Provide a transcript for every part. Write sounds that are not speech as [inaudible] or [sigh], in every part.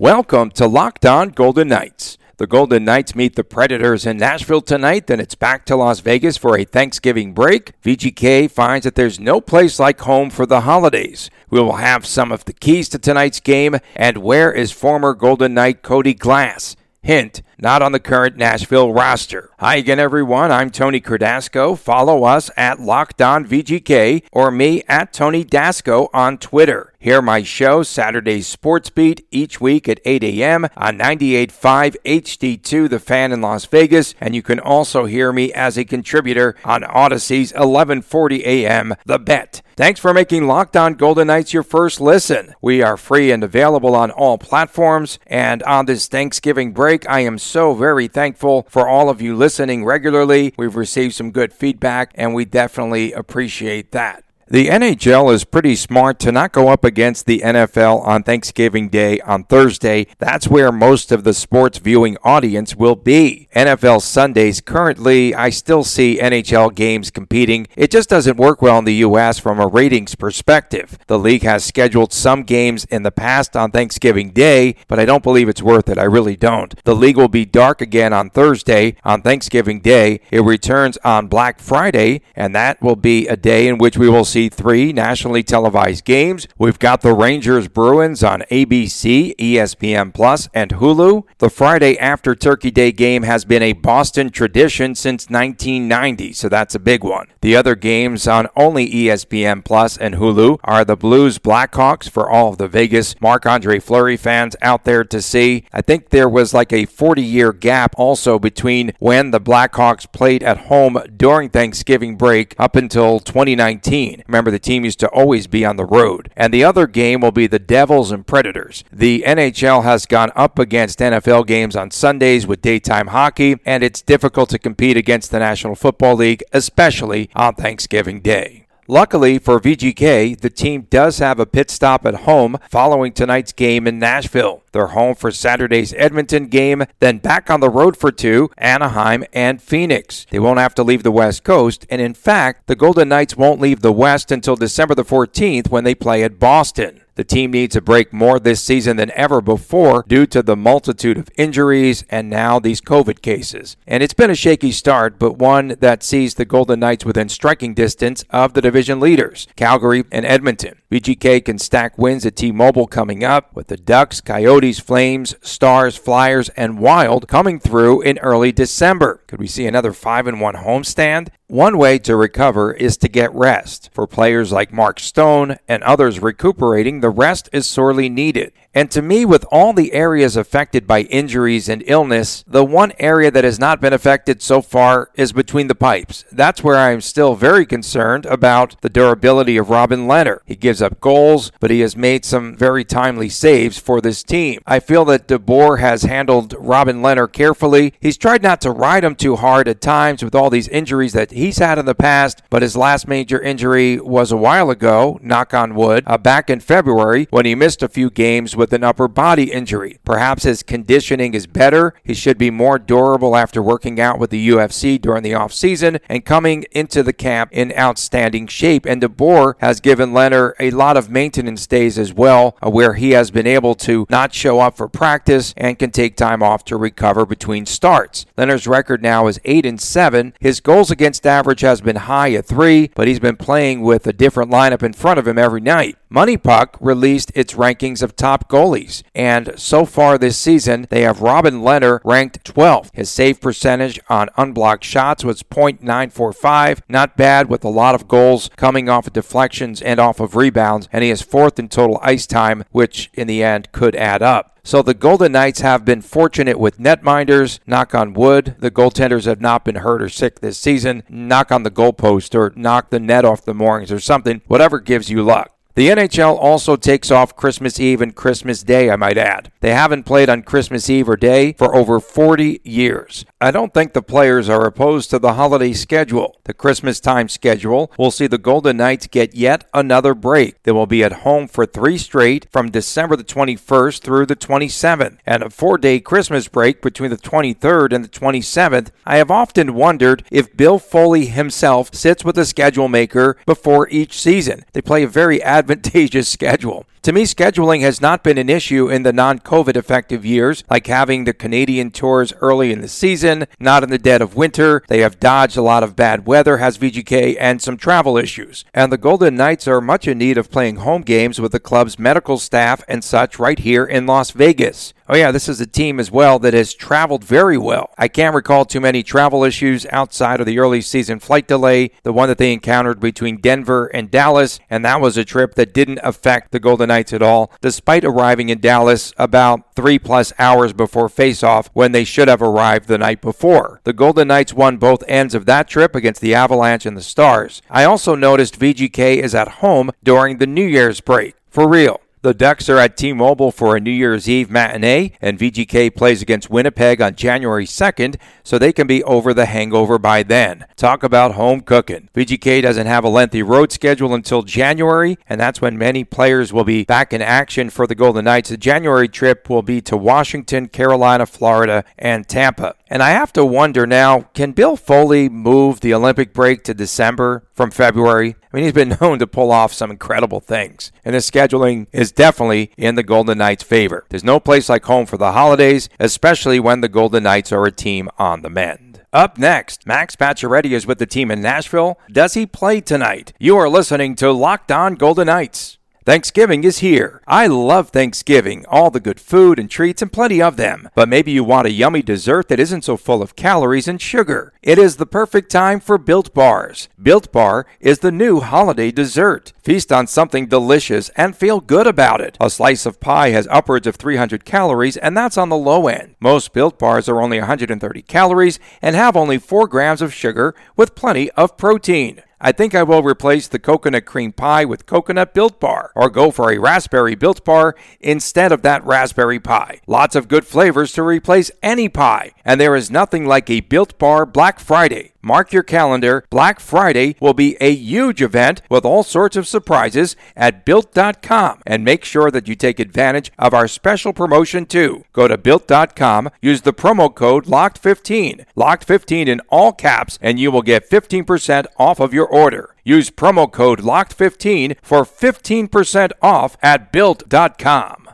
Welcome to Locked On Golden Knights. The Golden Knights meet the Predators in Nashville tonight, then it's back to Las Vegas for a Thanksgiving break. VGK finds that there's no place like home for the holidays. We will have some of the keys to tonight's game and where is former Golden Knight Cody Glass? Hint, not on the current Nashville roster. Hi again, everyone. I'm Tony Cardasco. Follow us at Locked On VGK or me at Tony Dasco on Twitter. Hear my show, Saturday Sports Beat, each week at 8 a.m. on 98.5 HD2, The Fan in Las Vegas, and you can also hear me as a contributor on Audacy's 11:40 a.m. The Bet. Thanks for making Locked On Golden Knights your first listen. We are free and available on all platforms, and on this Thanksgiving break, I am so very thankful for all of you listening regularly. We've received some good feedback, and we definitely appreciate that. The NHL is pretty smart to not go up against the NFL on Thanksgiving Day on Thursday. That's where most of the sports viewing audience will be. NFL Sundays, currently, I still see NHL games competing. It just doesn't work well in the U.S. from a ratings perspective. The league has scheduled some games in the past on Thanksgiving Day, but I don't believe it's worth it. I really don't. The league will be dark again on Thursday. On Thanksgiving Day, it returns on Black Friday, and that will be a day in which we will see three nationally televised games. We've got the Rangers Bruins on ABC, ESPN Plus, and Hulu. The Friday after Turkey Day game has been a Boston tradition since 1990, so that's a big one. The other games on only ESPN Plus and Hulu are the Blues Blackhawks for all of the Vegas Marc Andre Fleury fans out there to see. I think there was like a 40 year gap also between when the Blackhawks played at home during Thanksgiving break up until 2019. Remember, the team used to always be on the road. And the other game will be the Devils and Predators. The NHL has gone up against NFL games on Sundays with daytime hockey, and it's difficult to compete against the National Football League, especially on Thanksgiving Day. Luckily for VGK, the team does have a pit stop at home following tonight's game in Nashville. They're home for Saturday's Edmonton game, then back on the road for two, Anaheim and Phoenix. They won't have to leave the West Coast, and in fact, the Golden Knights won't leave the West until December the 14th when they play at Boston. The team needs a break more this season than ever before due to the multitude of injuries and now these COVID cases. And it's been a shaky start, but one that sees the Golden Knights within striking distance of the division leaders, Calgary and Edmonton. VGK can stack wins at T-Mobile coming up with the Ducks, Coyotes, Flames, Stars, Flyers, and Wild coming through in early December. Could we see another 5 and 1 homestand? One way to recover is to get rest. For players like Mark Stone and others recuperating, the rest is sorely needed. And to me, with all the areas affected by injuries and illness, the one area that has not been affected so far is between the pipes. That's where I am still very concerned about the durability of Robin Lehner. He gives up goals, but he has made some very timely saves for this team. I feel that DeBoer has handled Robin Lehner carefully. He's tried not to ride him too hard at times with all these injuries that he's had in the past, but his last major injury was a while ago, knock on wood, uh, back in February when he missed a few games with an upper body injury. Perhaps his conditioning is better. He should be more durable after working out with the UFC during the offseason and coming into the camp in outstanding shape. And DeBoer has given Lehner a lot of maintenance days as well, uh, where he has been able to not show up for practice and can take time off to recover between starts. Lehner's record now is 8 and 7. His goals against average has been high at 3, but he's been playing with a different lineup in front of him every night. MoneyPuck released its rankings of top goalies, and so far this season, they have Robin Lehner ranked 12th. His save percentage on unblocked shots was .945, not bad with a lot of goals coming off of deflections and off of rebounds, and he is fourth in total ice time, which in the end could add up. So the Golden Knights have been fortunate with netminders. Knock on wood. The goaltenders have not been hurt or sick this season. Knock on the goalpost or knock the net off the moorings or something. Whatever gives you luck. The NHL also takes off Christmas Eve and Christmas Day, I might add. They haven't played on Christmas Eve or Day for over 40 years. I don't think the players are opposed to the holiday schedule. The Christmas time schedule will see the Golden Knights get yet another break. They will be at home for three straight from December the 21st through the 27th, and a four day Christmas break between the 23rd and the 27th. I have often wondered if Bill Foley himself sits with a schedule maker before each season. They play a very advantageous advantageous schedule. To me, scheduling has not been an issue in the non COVID effective years, like having the Canadian tours early in the season, not in the dead of winter. They have dodged a lot of bad weather, has VGK, and some travel issues. And the Golden Knights are much in need of playing home games with the club's medical staff and such right here in Las Vegas. Oh, yeah, this is a team as well that has traveled very well. I can't recall too many travel issues outside of the early season flight delay, the one that they encountered between Denver and Dallas, and that was a trip that didn't affect the Golden Knights at all, despite arriving in Dallas about three plus hours before faceoff when they should have arrived the night before. The Golden Knights won both ends of that trip against the Avalanche and the Stars. I also noticed VGK is at home during the New Year's break. For real. The Ducks are at T-Mobile for a New Year's Eve matinee, and VGK plays against Winnipeg on January 2nd, so they can be over the hangover by then. Talk about home cooking. VGK doesn't have a lengthy road schedule until January, and that's when many players will be back in action for the Golden Knights. The January trip will be to Washington, Carolina, Florida, and Tampa. And I have to wonder now can Bill Foley move the Olympic break to December from February? I mean, he's been [laughs] known to pull off some incredible things, and his scheduling is definitely in the Golden Knights' favor. There's no place like home for the holidays, especially when the Golden Knights are a team on the mend. Up next, Max Pacioretty is with the team in Nashville. Does he play tonight? You are listening to Locked On Golden Knights. Thanksgiving is here. I love Thanksgiving, all the good food and treats and plenty of them. But maybe you want a yummy dessert that isn't so full of calories and sugar. It is the perfect time for Built Bars. Built Bar is the new holiday dessert. Feast on something delicious and feel good about it. A slice of pie has upwards of 300 calories, and that's on the low end. Most Built Bars are only 130 calories and have only 4 grams of sugar with plenty of protein. I think I will replace the coconut cream pie with coconut built bar or go for a raspberry built bar instead of that raspberry pie. Lots of good flavors to replace any pie, and there is nothing like a built bar Black Friday. Mark your calendar. Black Friday will be a huge event with all sorts of surprises at built.com and make sure that you take advantage of our special promotion too. Go to built.com, use the promo code LOCKED15, LOCKED15 in all caps, and you will get 15% off of your order. Use promo code LOCKED15 for 15% off at built.com.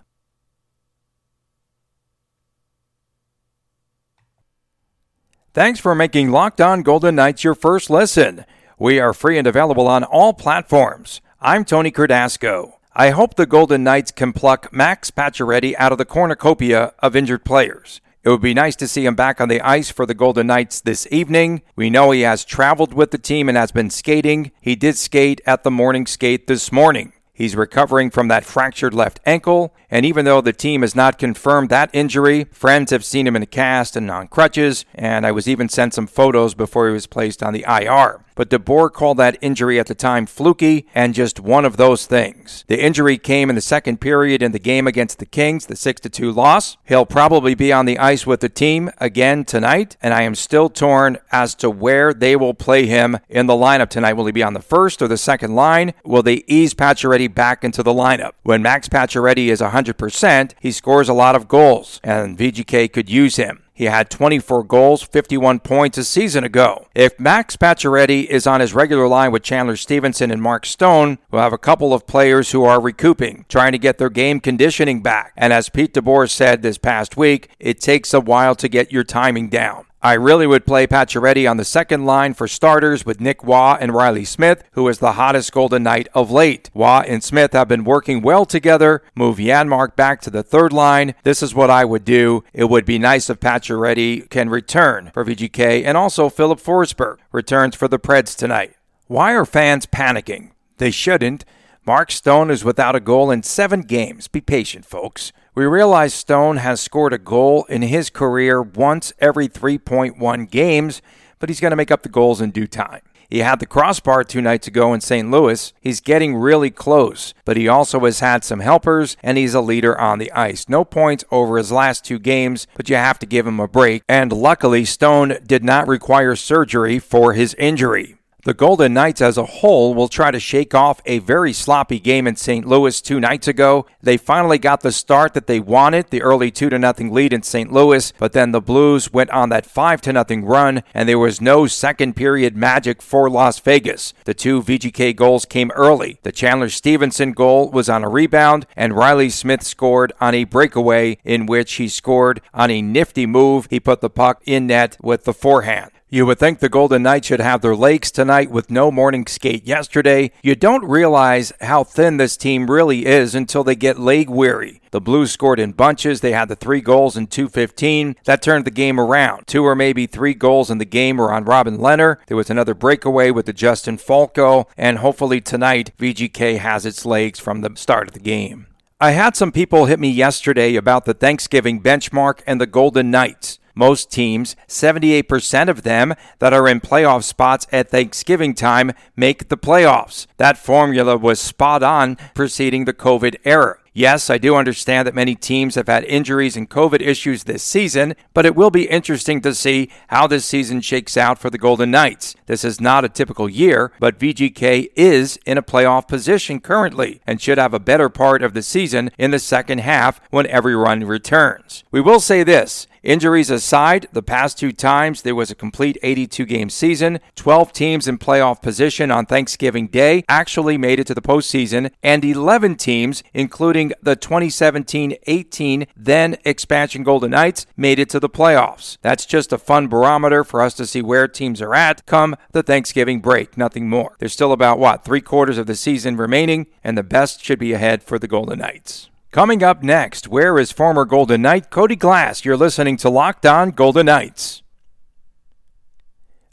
Thanks for making Locked On Golden Knights your first listen. We are free and available on all platforms. I'm Tony Cardasco. I hope the Golden Knights can pluck Max Pacioretty out of the cornucopia of injured players. It would be nice to see him back on the ice for the Golden Knights this evening. We know he has traveled with the team and has been skating. He did skate at the morning skate this morning. He's recovering from that fractured left ankle, and even though the team has not confirmed that injury, friends have seen him in a cast and on crutches, and I was even sent some photos before he was placed on the IR. But DeBoer called that injury at the time fluky and just one of those things. The injury came in the second period in the game against the Kings, the 6 2 loss. He'll probably be on the ice with the team again tonight, and I am still torn as to where they will play him in the lineup tonight. Will he be on the first or the second line? Will they ease Pacioretty back into the lineup? When Max Pacioretty is 100%, he scores a lot of goals, and VGK could use him. He had 24 goals, 51 points a season ago. If Max Pacioretty is on his regular line with Chandler Stephenson and Mark Stone, we'll have a couple of players who are recouping, trying to get their game conditioning back. And as Pete DeBoer said this past week, it takes a while to get your timing down. I really would play Pacioretty on the second line for starters with Nick Waugh and Reilly Smith, who is the hottest Golden Knight of late. Waugh and Smith have been working well together. Move Janmark back to the third line. This is what I would do. It would be nice if Pacioretty can return for VGK, and also Filip Forsberg returns for the Preds tonight. Why are fans panicking? They shouldn't. Mark Stone is without a goal in seven games. Be patient, folks. We realize Stone has scored a goal in his career once every 3.1 games, but he's going to make up the goals in due time. He had the crossbar two nights ago in St. Louis. He's getting really close, but he also has had some helpers and he's a leader on the ice. No points over his last two games, but you have to give him a break. And luckily, Stone did not require surgery for his injury. The Golden Knights as a whole will try to shake off a very sloppy game in St. Louis two nights ago. They finally got the start that they wanted, the early 2 to nothing lead in St. Louis, but then the Blues went on that 5 to nothing run and there was no second period magic for Las Vegas. The two VGK goals came early. The Chandler Stephenson goal was on a rebound and Reilly Smith scored on a breakaway in which he scored on a nifty move. He put the puck in net with the forehand. You would think the Golden Knights should have their lakes tonight with no morning skate yesterday. You don't realize how thin this team really is until they get leg weary. The Blues scored in bunches. They had the three goals in 215. That turned the game around. Two or maybe three goals in the game were on Robin Lehner. There was another breakaway with the Justin Falco. And hopefully tonight, VGK has its legs from the start of the game. I had some people hit me yesterday about the Thanksgiving benchmark and the Golden Knights. Most teams, 78% of them that are in playoff spots at Thanksgiving time, make the playoffs. That formula was spot on preceding the COVID era. Yes, I do understand that many teams have had injuries and COVID issues this season, but it will be interesting to see how this season shakes out for the Golden Knights. This is not a typical year, but VGK is in a playoff position currently and should have a better part of the season in the second half when everyone returns. We will say this Injuries aside, the past two times there was a complete 82 game season. 12 teams in playoff position on Thanksgiving Day actually made it to the postseason, and 11 teams, including the 2017 18 then expansion Golden Knights, made it to the playoffs. That's just a fun barometer for us to see where teams are at come the Thanksgiving break, nothing more. There's still about, what, three quarters of the season remaining, and the best should be ahead for the Golden Knights. Coming up next, where is former Golden Knight Cody Glass? You're listening to Locked On Golden Knights.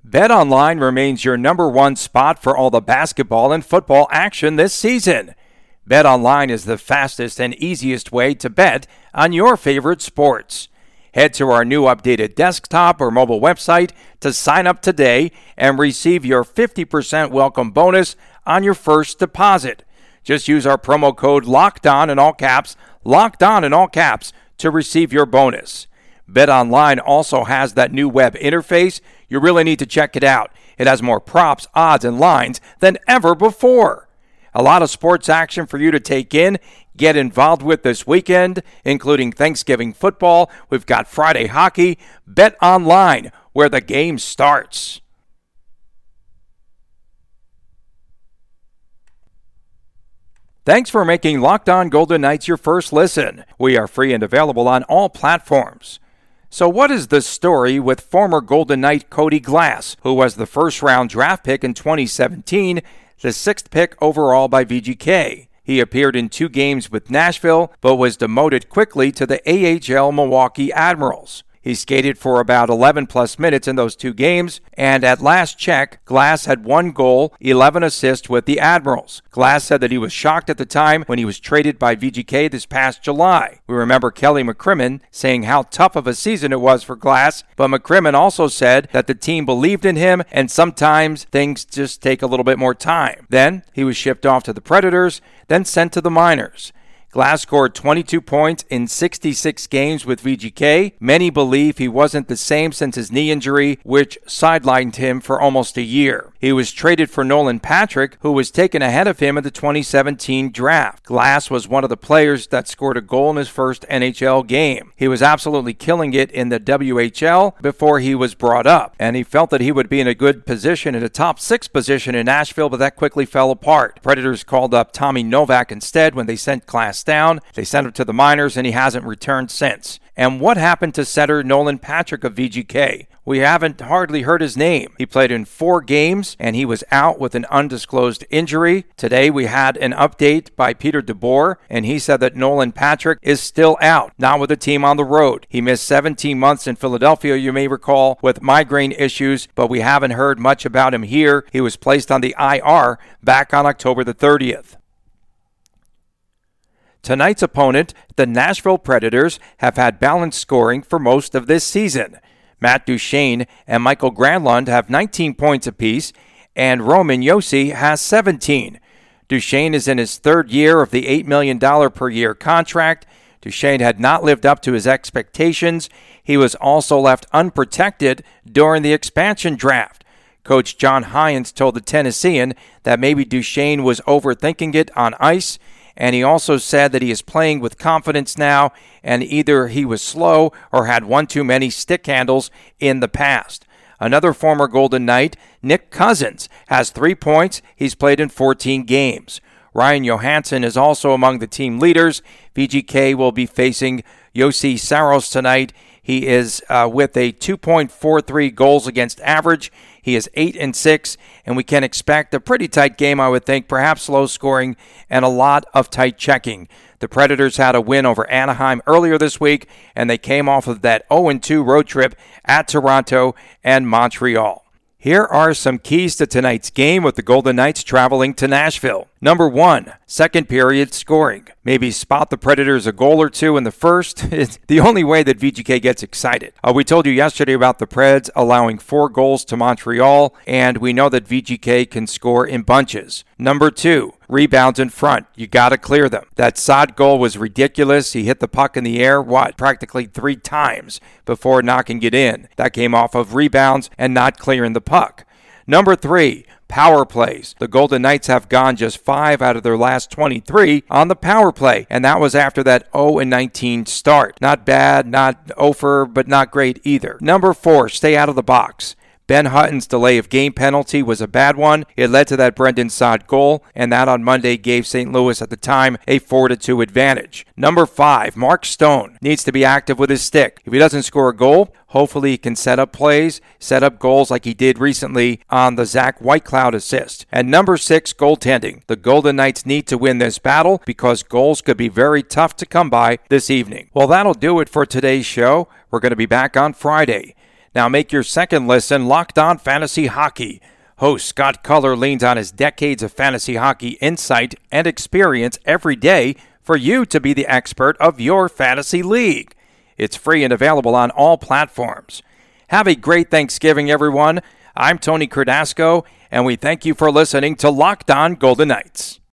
Bet Online remains your number one spot for all the basketball and football action this season. Bet Online is the fastest and easiest way to bet on your favorite sports. Head to our new updated desktop or mobile website to sign up today and receive your 50% welcome bonus on your first deposit. Just use our promo code locked on in all caps, locked on in all caps to receive your bonus. Bet Online also has that new web interface. You really need to check it out. It has more props, odds, and lines than ever before. A lot of sports action for you to take in, get involved with this weekend, including Thanksgiving football. We've got Friday hockey. Bet Online, where the game starts. Thanks for making Locked On Golden Knights your first listen. We are free and available on all platforms. So, what is the story with former Golden Knight Cody Glass, who was the first round draft pick in 2017, the sixth pick overall by VGK? He appeared in two games with Nashville, but was demoted quickly to the AHL Milwaukee Admirals. He skated for about 11 plus minutes in those two games, and at last check, Glass had one goal, 11 assists with the Admirals. Glass said that he was shocked at the time when he was traded by VGK this past July. We remember Kelly McCrimmon saying how tough of a season it was for Glass, but McCrimmon also said that the team believed in him and sometimes things just take a little bit more time. Then he was shipped off to the Predators, then sent to the minors. Glass scored 22 points in 66 games with VGK. Many believe he wasn't the same since his knee injury, which sidelined him for almost a year. He was traded for Nolan Patrick, who was taken ahead of him in the 2017 draft. Glass was one of the players that scored a goal in his first NHL game. He was absolutely killing it in the WHL before he was brought up, and he felt that he would be in a good position in a top six position in Nashville, but that quickly fell apart. Predators called up Tommy Novak instead when they sent Glass down. They sent him to the minors, and he hasn't returned since. And what happened to center Nolan Patrick of VGK? We haven't hardly heard his name. He played in four games and he was out with an undisclosed injury. Today we had an update by Peter DeBoer and he said that Nolan Patrick is still out, not with the team on the road. He missed 17 months in Philadelphia, you may recall, with migraine issues, but we haven't heard much about him here. He was placed on the IR back on October the 30th. Tonight's opponent, the Nashville Predators, have had balanced scoring for most of this season. Matt Duchene and Mikael Granlund have 19 points apiece, and Roman Josi has 17. Duchene is in his third year of the $8 million per year contract. Duchene had not lived up to his expectations. He was also left unprotected during the expansion draft. Coach John Hynes told the Tennessean that maybe Duchene was overthinking it on ice, and he also said that he is playing with confidence now, and either he was slow or had one too many stick handles in the past. Another former Golden Knight, Nick Cousins, has three points. He's played in 14 games. Ryan Johansen is also among the team leaders. VGK will be facing Juuse Saros tonight. He is uh, with a 2.43 goals against average. He is 8 and 6, and we can expect a pretty tight game, I would think, perhaps low scoring and a lot of tight checking. The Predators had a win over Anaheim earlier this week, and they came off of that 0 2 road trip at Toronto and Montreal. Here are some keys to tonight's game with the Golden Knights traveling to Nashville. Number one, second period scoring. Maybe spot the Predators a goal or two in the first. [laughs] It's the only way that VGK gets excited. Uh, we told you yesterday about the Preds allowing four goals to Montreal, and we know that VGK can score in bunches. Number two, rebounds in front. You got to clear them. That Saad goal was ridiculous. He hit the puck in the air, what, practically three times before knocking it in. That came off of rebounds and not clearing the puck. Number three, power plays. The Golden Knights have gone just 5 out of their last 23 on the power play, and that was after that 0 19 start. Not bad, not over, but not great either. Number 4, stay out of the box. Ben Hutton's delay of game penalty was a bad one. It led to that Brandon Saad goal, and that on Monday gave St. Louis at the time a 4 2 advantage. Number 5, Mark Stone needs to be active with his stick. If he doesn't score a goal, hopefully he can set up plays, set up goals like he did recently on the Zach Whitecloud assist. And number 6, goaltending. The Golden Knights need to win this battle because goals could be very tough to come by this evening. Well, that'll do it for today's show. We're going to be back on Friday. Now make your second listen Locked On Fantasy Hockey. Host Scott Culler leans on his decades of fantasy hockey insight and experience every day for you to be the expert of your fantasy league. It's free and available on all platforms. Have a great Thanksgiving, everyone. I'm Tony Cardasco, and we thank you for listening to Locked On Golden Knights.